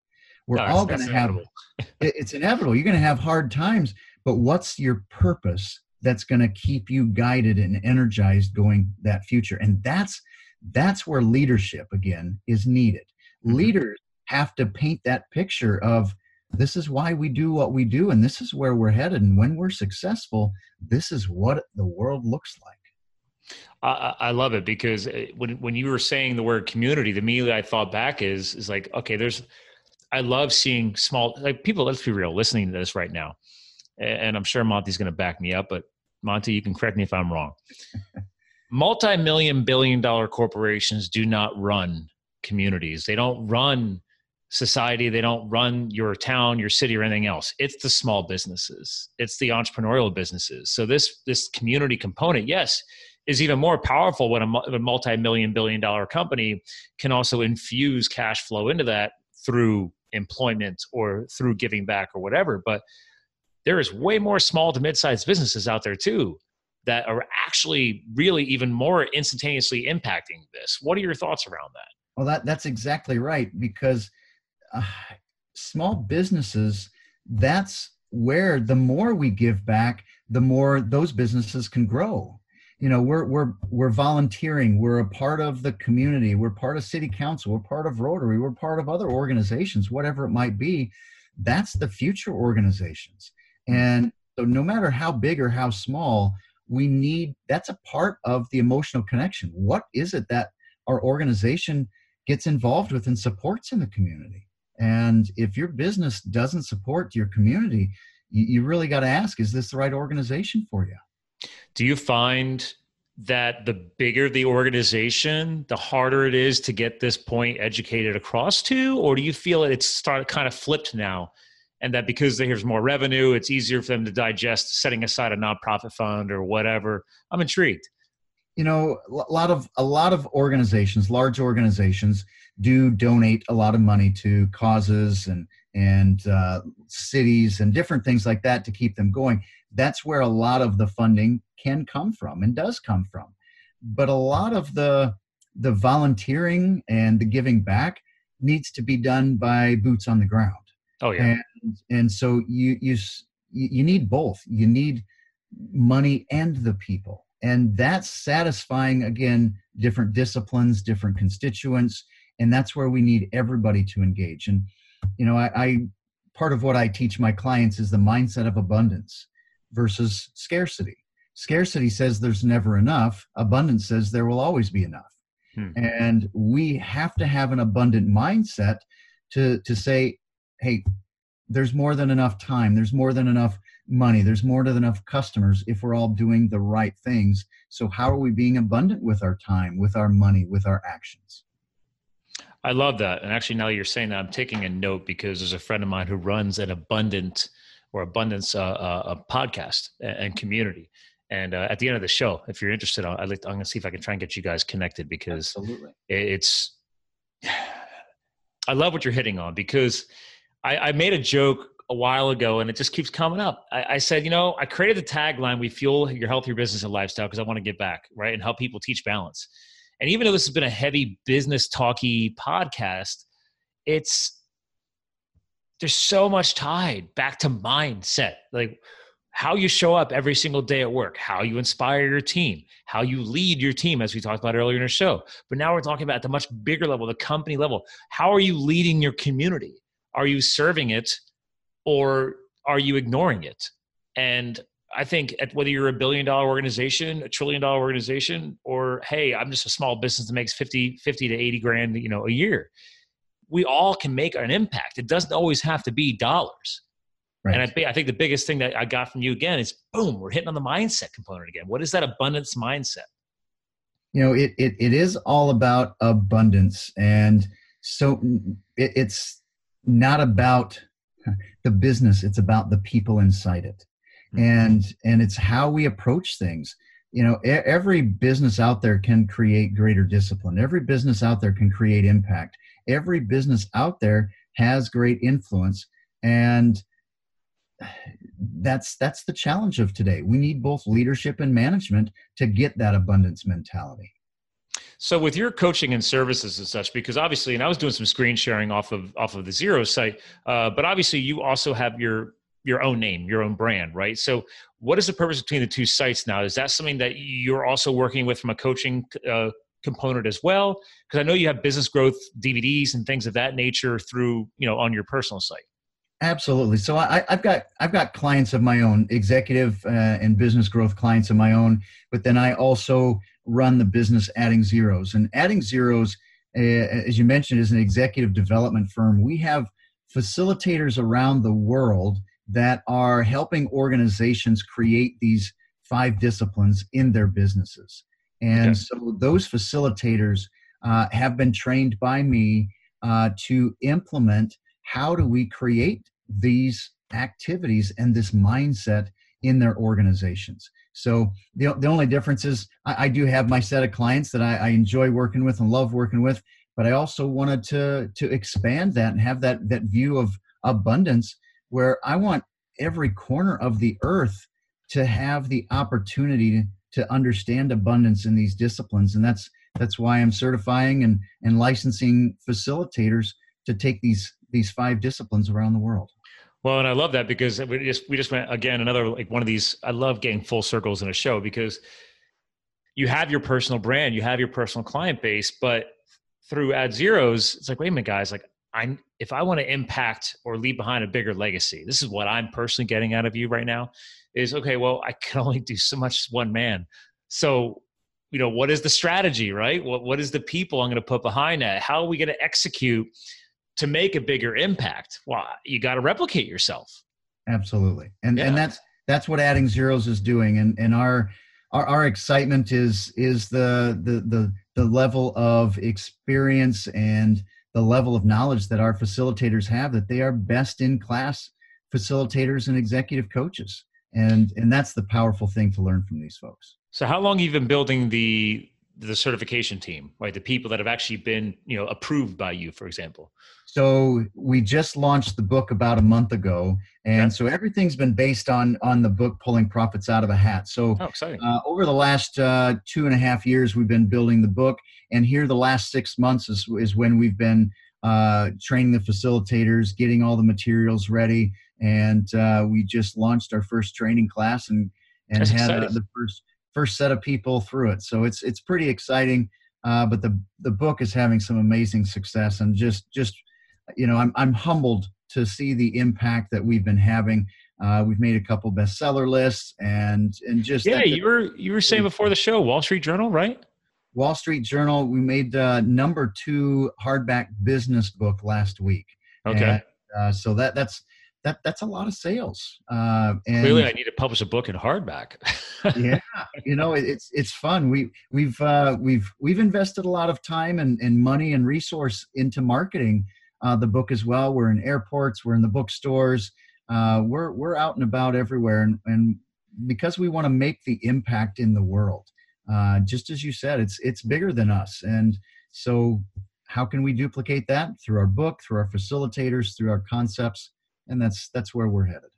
S3: We're no, all going to have it's inevitable. You're going to have hard times but what's your purpose that's going to keep you guided and energized going that future? And that's that's where leadership again is needed. Mm-hmm. leaders have to paint that picture of this is why we do what we do and this is where we're headed and when we're successful this is what the world looks like
S2: I, I, love it because uh, when when you were saying the word community, the immediately I thought back is is like okay, there's I love seeing small like people. Let's be real, listening to this right now, and I'm sure Monty's going to back me up. But Monty, you can correct me if I'm wrong. Multi-million, billion-dollar corporations do not run communities. They don't run society. They don't run your town, your city, or anything else. It's the small businesses. It's the entrepreneurial businesses. So this this community component, yes, is even more powerful when a, multi-million billion dollar company can also infuse cash flow into that through employment or through giving back or whatever. But there is way more small to mid-sized businesses out there too that are actually really even more instantaneously impacting this. What are your thoughts around that?
S3: Well, that that's exactly right because uh, small businesses that's where the more we give back, the more those businesses can grow you know we're we're we're volunteering. We're a part of the community. We're part of city council. We're part of rotary. We're part of other organizations whatever it might be. That's the future organizations. Mm-hmm. And so no matter how big or how small we need that's a part of the emotional connection. What is it that our organization gets involved with and supports in the community? And if your business doesn't support your community you, you really got to ask is this the right organization for you
S2: do you find that the bigger the organization, the harder it is to get this point educated across to? Or do you feel it's started kind of flipped now? And that because there's more revenue, it's easier for them to digest setting aside a nonprofit fund or whatever. I'm intrigued.
S3: You know, a lot of a lot of organizations, large organizations, do donate a lot of money to causes and and uh, cities and different things like that to keep them going. That's where a lot of the funding can come from and does come from. But a lot of the the volunteering and the giving back needs to be done by boots on the ground.
S2: Oh yeah.
S3: And, and so you you you need both. You need money and the people. And that's satisfying again different disciplines different constituents and that's where we need everybody to engage. And you know I, I part of what i teach my clients is the mindset of abundance versus scarcity. Scarcity says there's never enough, abundance says there will always be enough. Hmm. And we have to have an abundant mindset to, to say, hey, there's more than enough time, there's more than enough money, there's more than enough customers if we're all doing the right things. So, how are we being abundant with our time, with our money, with our actions?
S2: I love that. And actually, now you're saying that, I'm taking a note because there's a friend of mine who runs an abundant or abundance uh, uh, podcast and community. And uh, at the end of the show, if you're interested, I'd like to, I'm going to see if I can try and get you guys connected because Absolutely. it's. I love what you're hitting on because I, I made a joke a while ago and it just keeps coming up. I, I, said, you know, I created the tagline, we fuel your healthier business and lifestyle because I want to get back, right? And help people teach balance. And even though this has been a heavy business talky podcast, it's there's so much tied back to mindset. Like how you show up every single day at work, how you inspire your team, how you lead your team, as we talked about earlier in the show. But now we're talking about at the much bigger level, the company level. How are you leading your community? Are you serving it or are you ignoring it? And I think at whether you're a billion dollar organization, a trillion dollar organization, or hey, I'm just a small business that makes 50, 50 to 80 grand, you know, a year. We all can make an impact. It doesn't always have to be dollars. Right. And I, I think the biggest thing that I got from you again is boom, we're hitting on the mindset component again. What is that abundance mindset?
S3: You know, it, it, it is all about abundance. And so it, it's not about the business, it's about the people inside it. And and it's how we approach things. You know every business out there can create greater discipline. Every business out there can create impact. Every business out there has great influence and that's that's the challenge of today. We need both leadership and management to get that abundance mentality.
S2: So with your coaching and services and such, because obviously, and I was doing some screen sharing off of off of the Zero site, uh, but obviously you also have your your own name, your own brand, right? So, what is the purpose between the two sites now? Is that something that you're also working with from a coaching uh, component as well? Because I know you have business growth DVDs and things of that nature through, you know, on your personal site.
S3: Absolutely. So I, have got I've got clients of my own, executive uh, and business growth clients of my own, but then I also run the business Adding Zeros. And Adding Zeros, uh, as you mentioned, is an executive development firm. We have facilitators around the world that are helping organizations create these five disciplines in their businesses. And okay. so those facilitators uh, have been trained by me uh, to implement how do we create these activities and this mindset in their organizations. So the, the only difference is I, I do have my set of clients that I, I enjoy working with and love working with, but I also wanted to to expand that and have that that view of abundance where I want every corner of the earth to have the opportunity to understand abundance in these disciplines. And that's that's why i'm certifying and and licensing facilitators to take these these five disciplines around the world.
S2: Well and i love that because we just we just went again another like one of these i love getting full circles in a show because you have your personal brand you have your personal client base but through ad zeros it's like wait a minute guys like I if I want to impact or leave behind a bigger legacy, this is what I'm personally getting out of you right now. Is okay. Well, I can only do so much as one man. So, you know, what is the strategy, right? What what is the people I'm going to put behind that? How are we going to execute to make a bigger impact? Well, you got to replicate yourself.
S3: Absolutely, and yeah. and that's that's what adding zeros is doing, and and our our, our excitement is is the the the the level of experience and the level of knowledge that our facilitators have that they are best in class facilitators and executive coaches. And and that's the powerful thing to learn from these folks.
S2: So how long have you been building the the certification team right the people that have actually been you know approved by you for example
S3: so we just launched the book about a month ago and okay. so everything's been based on on the book pulling profits out of a hat so
S2: oh.
S3: Uh, over the last uh, two and a half years we've been building the book and here the last six months is, is when we've been uh, training the facilitators getting all the materials ready and uh, we just launched our first training class and and That's had uh, the first first set of people through it so it's it's pretty exciting uh, but the the book is having some amazing success and just just you know i'm, I'm humbled to see the impact that we've been having uh, we've made a couple bestseller lists and and just
S2: yeah you were you were saying before the show wall street journal right
S3: Wall Street Journal. We made uh, number two hardback business book last week.
S2: Okay.
S3: And, uh, so that that's that that's a lot of sales. Uh, and
S2: Clearly, I need to publish a book in hardback.
S3: yeah, you know, it, it's it's fun. We we've uh, we've we've invested a lot of time and, and money and resource into marketing uh, the book as well. We're in airports, we're in the bookstores, uh, we're we're out and about everywhere, and, and because we want to make the impact in the world. Uh, just as you said, it's it's bigger than us, and so how can we duplicate that through our book, through our facilitators, through our concepts, and that's that's where we're headed.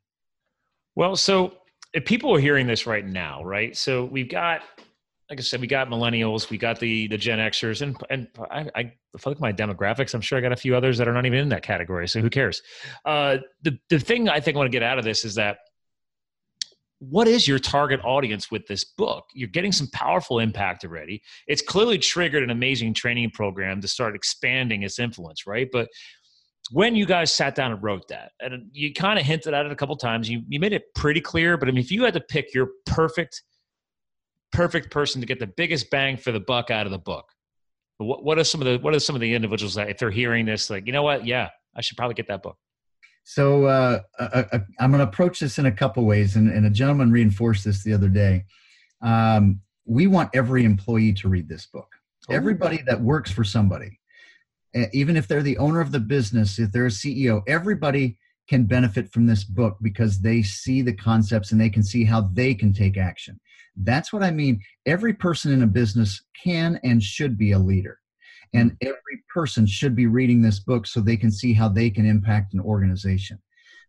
S2: Well, so if people are hearing this right now, right? So we've got, like I said, we got millennials, we got the the Gen Xers, and and I, I if I look at my demographics, I'm sure I got a few others that are not even in that category. So who cares? Uh, the the thing I think I want to get out of this is that what is your target audience with this book? You're getting some powerful impact already. It's clearly triggered an amazing training program to start expanding its influence, right? But when you guys sat down and wrote that, and you kind of hinted at it a couple times, you, you made it pretty clear. But I mean, if you had to pick your perfect, perfect person to get the biggest bang for the buck out of the book, what, what are some of the what are some of the individuals that if they're hearing this, like you know what, yeah, I should probably get that book.
S3: So uh, I, am going to approach this in a couple ways, and, and, a gentleman reinforced this the other day. Um, we want every employee to read this book. Oh. Everybody that works for somebody, even if they're the owner of the business, if they're a CEO, everybody can benefit from this book because they see the concepts and they can see how they can take action. That's what I mean. Every person in a business can and should be a leader. And hmm. every person should be reading this book so they can see how they can impact an organization.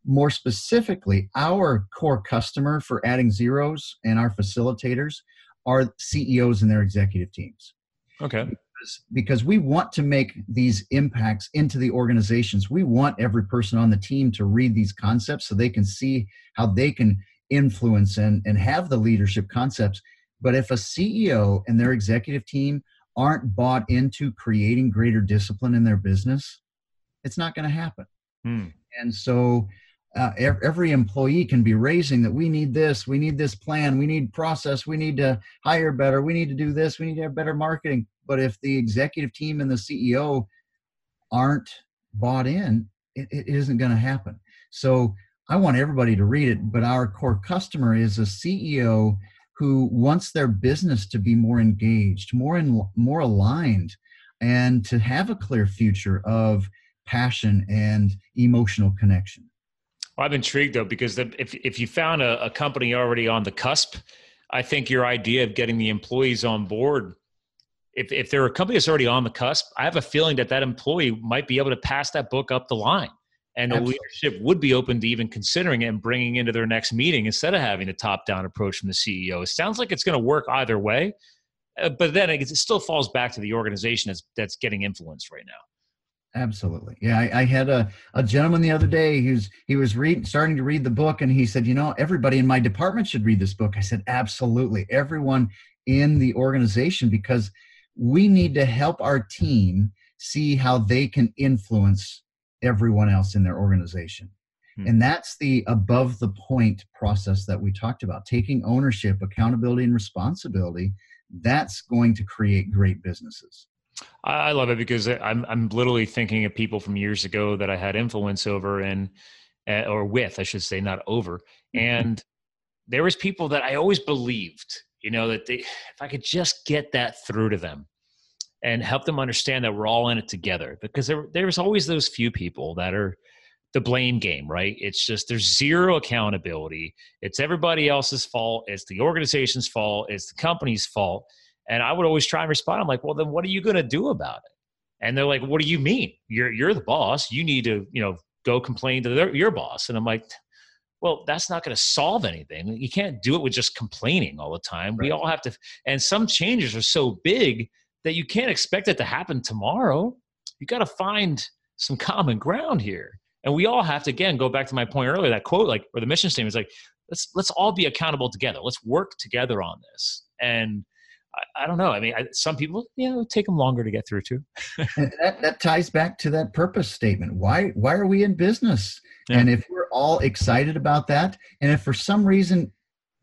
S3: More specifically, our core customer for adding zeros and our facilitators are CEOs and their executive teams.
S2: Okay.
S3: Because, because we want to make these impacts into the organizations. We want every person on the team to read these concepts so they can see how they can influence and, and have the leadership concepts. But if a CEO and their executive team aren't bought into creating greater discipline in their business, it's not going to happen. Hmm. And so uh, every employee can be raising that we need this, we need this plan, we need process, we need to hire better, we need to do this, we need to have better marketing. But if the executive team and the CEO aren't bought in, it, it isn't going to happen. So I want everybody to read it, but our core customer is a CEO who wants their business to be more engaged, more in, more aligned, and to have a clear future of passion and emotional connection.
S2: Well, I'm intrigued though because the, if if you found a, a company already on the cusp, I think your idea of getting the employees on board if, if there are a company that's already on the cusp, I have a feeling that that employee might be able to pass that book up the line and the Absolutely. leadership would be open to even considering it and bringing into their next meeting instead of having a top-down approach from the CEO. It sounds like it's going to work either way, uh, but then it still falls back to the organization that's that's getting influenced right now.
S3: Absolutely, yeah. I, I had a, a gentleman the other day who's he was reading, starting to read the book, and he said, "You know, everybody in my department should read this book." I said, "Absolutely, everyone in the organization because we need to help our team see how they can influence everyone else in their organization. Hmm. And that's the above the point process that we talked about taking ownership, accountability, and responsibility. That's going to create great businesses.
S2: I love it because I'm I'm literally thinking of people from years ago that I had influence over and uh, or with I should say not over mm-hmm. and there was people that I always believed you know that they if I could just get that through to them and help them understand that we're all in it together because there, there's always those few people that are the blame game right? It's just there's zero accountability. It's everybody else's fault. It's the organization's fault. It's the company's fault. And i would always try and respond. I'm like well then what are you going to do about it? And they're like what do you mean? You're you're the boss. You need to you know go complain to their, your boss. And i'm like well that's not going to solve anything you can't do it with just complaining all the time right. we all have to and some changes are so big that you can't expect it to happen tomorrow. You got to find some common ground here. And we all have to again go back to my point earlier, that quote, like or the mission statement is like, let's let's all be accountable together. Let's work together on this. And I, I don't know. I mean, I, some people, you know, take them longer to get through too.
S3: that that ties back to that purpose statement. Why why are we in business? Yeah. And if we're all excited about that, and if for some reason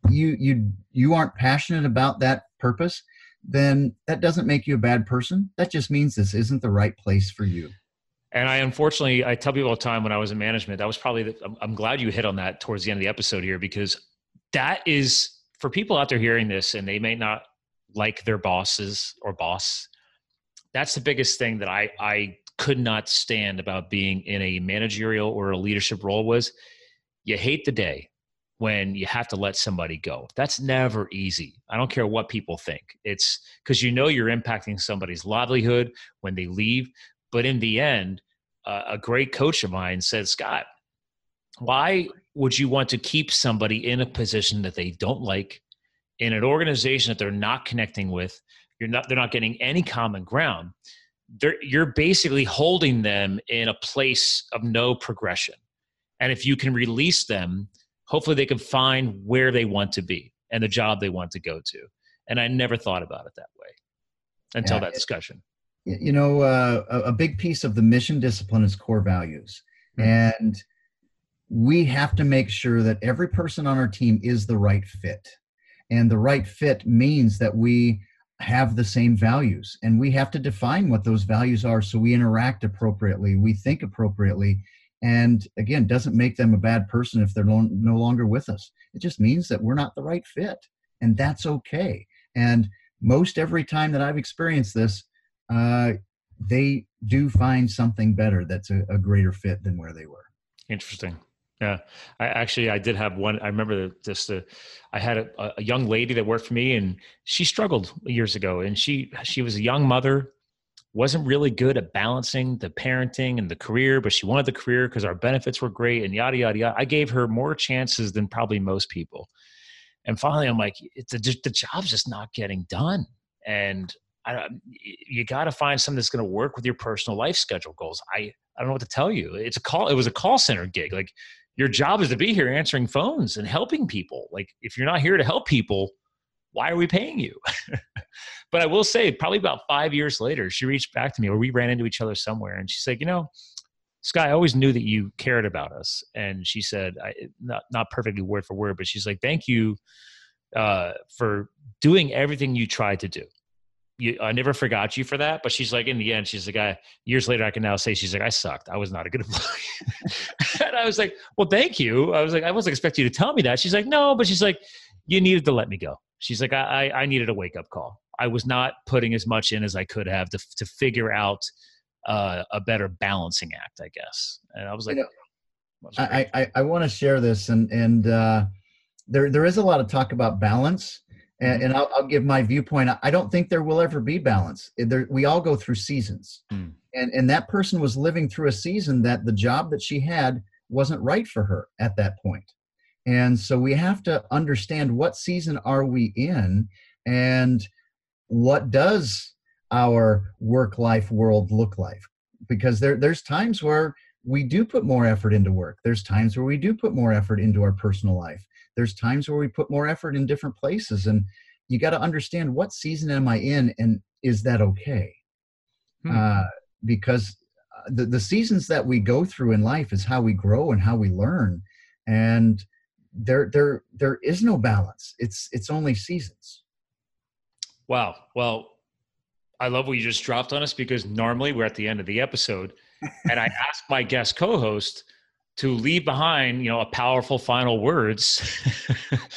S3: you you you aren't passionate about that purpose, then that doesn't make you a bad person. That just means this isn't the right place for you.
S2: And I unfortunately, I tell people all the time when I was in management, that was probably, the, I'm, I'm glad you hit on that towards the end of the episode here because that is for people out there hearing this and they may not like their bosses or boss. That's the biggest thing that I, I could not stand about being in a managerial or a leadership role was you hate the day when you have to let somebody go. That's never easy. I don't care what people think. It's because you know you're impacting somebody's livelihood when they leave. But in the end, uh, a great coach of mine said, Scott, why would you want to keep somebody in a position that they don't like, in an organization that they're not connecting with? You're not, they're not getting any common ground. They're, you're basically holding them in a place of no progression. And if you can release them, hopefully they can find where they want to be and the job they want to go to. And I never thought about it that way until yeah, that discussion.
S3: You know, uh, a big piece of the mission discipline is core values. Mm-hmm. And we have to make sure that every person on our team is the right fit. And the right fit means that we have the same values and we have to define what those values are so we interact appropriately, we think appropriately, and again doesn't make them a bad person if they're no, longer with us. It just means that we're not the right fit and that's okay. And most every time that i've experienced this uh, they do find something better that's a, a greater fit than where they were.
S2: Interesting yeah, I actually I did have one. I remember just uh, I had a, a, young lady that worked for me, and she struggled years ago, and she she was a young mother, wasn't really good at balancing the parenting and the career, but she wanted the career because our benefits were great and yada yada yada. I gave her more chances than probably most people. And finally, I'm like, it's a, the job's just not getting done, and I, you got to find something that's going to work with your personal life schedule goals. I I don't know what to tell you. It's a call. It was a call center gig. Like your job is to be here answering phones and helping people. Like if you're not here to help people, why are we paying you? but I will say, probably about five years later, she reached back to me, or we ran into each other somewhere, and she's like, you know, Sky, I always knew that you cared about us. And she said, I, not not perfectly word for word, but she's like, thank you uh, for doing everything you tried to do. You, I never forgot you for that. But she's like, in the end, she's like, I years later, I can now say, she's like, I sucked. I was not a good employee. and I was like, well, thank you. I was like, I wasn't expecting you to tell me that. She's like, no, but she's like, you needed to let me go. She's like, I, I needed a wake up call. I was not putting as much in as I could have to, to figure out uh, a better balancing act, I guess. And I was like, you
S3: know, I, I, I want to share this and, and uh, there, there is a lot of talk about balance and, mm-hmm. and I'll, I'll, give my viewpoint. I don't think there will ever be balance. There, we all go through seasons mm. and, and that person was living through a season that the job that she had wasn't right for her at that point. And so we have to understand what season are we in and what does our work life world look like? Because there, there's times where we do put more effort into work. There's times where we do put more effort into our personal life. There's times where we put more effort in different places. And you got to understand what season am I in and is that okay? Hmm. Uh, because uh, the, the seasons that we go through in life is how we grow and how we learn. And there there there is no balance it's it's only seasons
S2: wow well i love what you just dropped on us because normally we're at the end of the episode and i ask my guest co-host to leave behind you know a powerful final words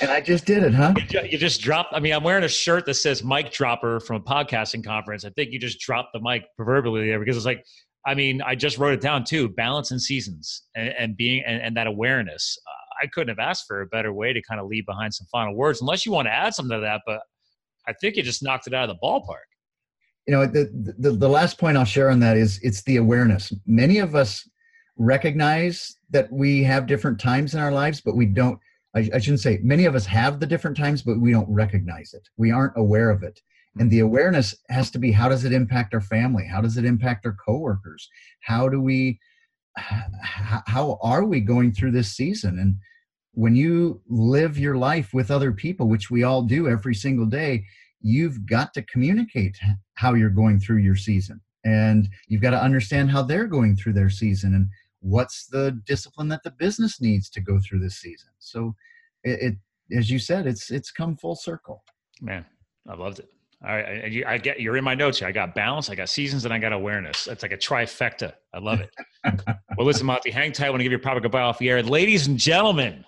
S3: and i just did it huh
S2: you just dropped i mean i'm wearing a shirt that says mic dropper from a podcasting conference i think you just dropped the mic proverbially there because it's like i mean i just wrote it down too balance and seasons and, and being and, and, that awareness uh, I couldn't have asked for a better way to kind of leave behind some final words, unless you want to add something to that. But I think you just knocked it out of the ballpark.
S3: You know, the, the, the last point I'll share on that is it's the awareness. Many of us recognize that we have different times in our lives, but we don't. I, I shouldn't say many of us have the different times, but we don't recognize it. We aren't aware of it. And the awareness has to be how does it impact our family? How does it impact our coworkers? How do we how are we going through this season and when you live your life with other people which we all do every single day you've got to communicate how you're going through your season and you've got to understand how they're going through their season and what's the discipline that the business needs to go through this season so it, it as you said it's it's come full circle
S2: man i loved it All right, you, I get you're in my notes here. I got balance, I got seasons, and I got awareness. It's like a trifecta. I love it. well, listen, Monty, hang tight. I want to give you a proper goodbye off the air, ladies and gentlemen.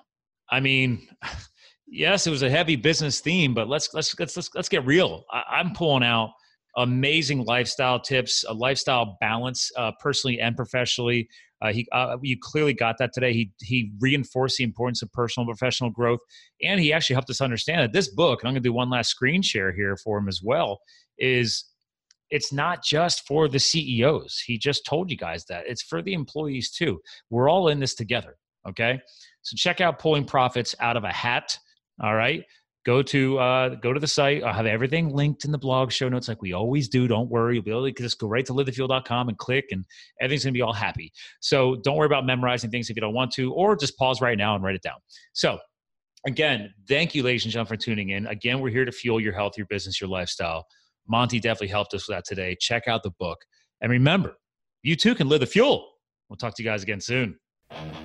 S2: I mean, yes, it was a heavy business theme, but let's let's let's let's, let's get real. I, I'm pulling out amazing lifestyle tips, a lifestyle balance, uh, personally and professionally. Uh, he, uh, you clearly got that today. He he reinforced the importance of personal and professional growth, and he actually helped us understand that this book. And I'm going to do one last screen share here for him as well. Is it's not just for the CEOs. He just told you guys that it's for the employees too. We're all in this together. Okay, so check out pulling profits out of a hat. All right, go to uh, go to the site. I'll have everything linked in the blog show notes, like we always do. Don't worry, you'll be able to just go right to livethefuel.com and click, and everything's gonna be all happy. So don't worry about memorizing things if you don't want to, or just pause right now and write it down. So again, thank you, ladies and gentlemen, for tuning in. Again, we're here to fuel your health, your business, your lifestyle. Monty definitely helped us with that today. Check out the book, and remember, you too can live the fuel. We'll talk to you guys again soon.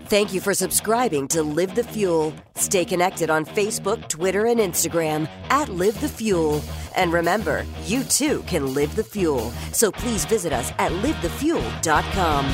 S1: Thank you for subscribing to Live the Fuel. Stay connected on Facebook, Twitter, and Instagram at Live the Fuel. And remember, you too can live the fuel. So please visit us at livethefuel.com.